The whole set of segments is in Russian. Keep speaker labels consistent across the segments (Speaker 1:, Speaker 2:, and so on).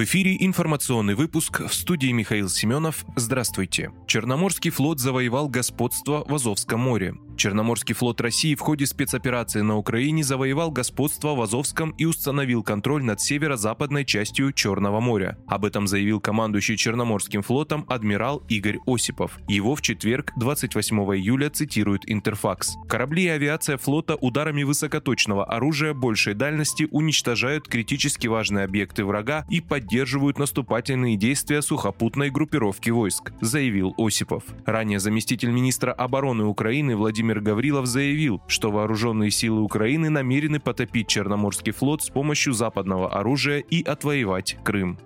Speaker 1: В эфире информационный выпуск в студии Михаил Семенов. Здравствуйте. Черноморский флот завоевал господство в Азовском море. Черноморский флот России в ходе спецоперации на Украине завоевал господство в Азовском и установил контроль над северо-западной частью Черного моря. Об этом заявил командующий Черноморским флотом адмирал Игорь Осипов. Его в четверг, 28 июля, цитирует Интерфакс. Корабли и авиация флота ударами высокоточного оружия большей дальности уничтожают критически важные объекты врага и поддерживают наступательные действия сухопутной группировки войск, заявил Осипов. Ранее заместитель министра обороны Украины Владимир Владимир Гаврилов заявил, что вооруженные силы Украины намерены потопить Черноморский флот с помощью западного оружия и отвоевать Крым.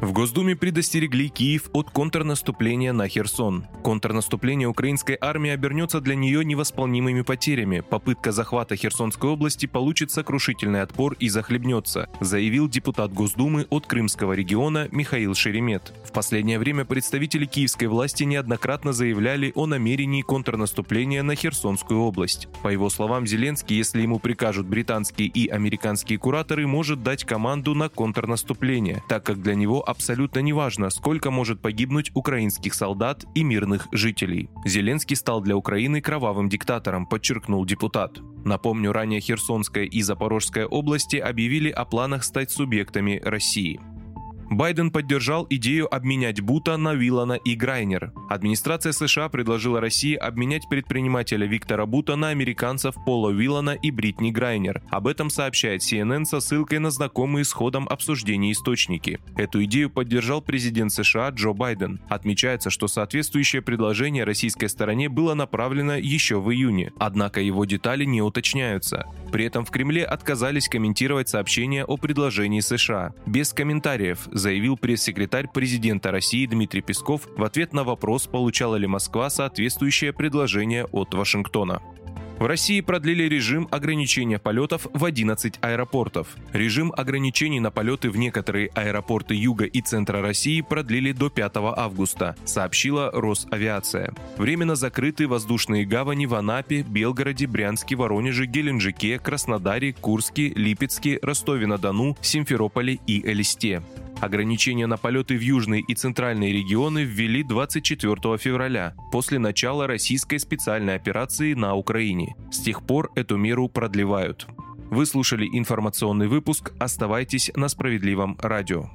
Speaker 1: В Госдуме предостерегли Киев от контрнаступления на Херсон. Контрнаступление украинской армии обернется для нее невосполнимыми потерями. Попытка захвата Херсонской области получит сокрушительный отпор и захлебнется, заявил депутат Госдумы от Крымского региона Михаил Шеремет. В последнее время представители киевской власти неоднократно заявляли о намерении контрнаступления на Херсонскую область. По его словам, Зеленский, если ему прикажут британские и американские кураторы, может дать команду на контрнаступление, так как для него абсолютно неважно, сколько может погибнуть украинских солдат и мирных жителей. Зеленский стал для Украины кровавым диктатором, подчеркнул депутат. Напомню, ранее Херсонская и Запорожская области объявили о планах стать субъектами России. Байден поддержал идею обменять Бута на Виллана и Грайнер. Администрация США предложила России обменять предпринимателя Виктора Бута на американцев Пола Виллана и Бритни Грайнер. Об этом сообщает CNN со ссылкой на знакомые с ходом обсуждения источники. Эту идею поддержал президент США Джо Байден. Отмечается, что соответствующее предложение российской стороне было направлено еще в июне, однако его детали не уточняются. При этом в Кремле отказались комментировать сообщение о предложении США. Без комментариев, заявил пресс-секретарь президента России Дмитрий Песков в ответ на вопрос, получала ли Москва соответствующее предложение от Вашингтона. В России продлили режим ограничения полетов в 11 аэропортов. Режим ограничений на полеты в некоторые аэропорты Юга и Центра России продлили до 5 августа, сообщила Росавиация. Временно закрыты воздушные гавани в Анапе, Белгороде, Брянске, Воронеже, Геленджике, Краснодаре, Курске, Липецке, Ростове-на-Дону, Симферополе и Элисте. Ограничения на полеты в южные и центральные регионы ввели 24 февраля, после начала российской специальной операции на Украине. С тех пор эту меру продлевают. Вы слушали информационный выпуск. Оставайтесь на справедливом радио.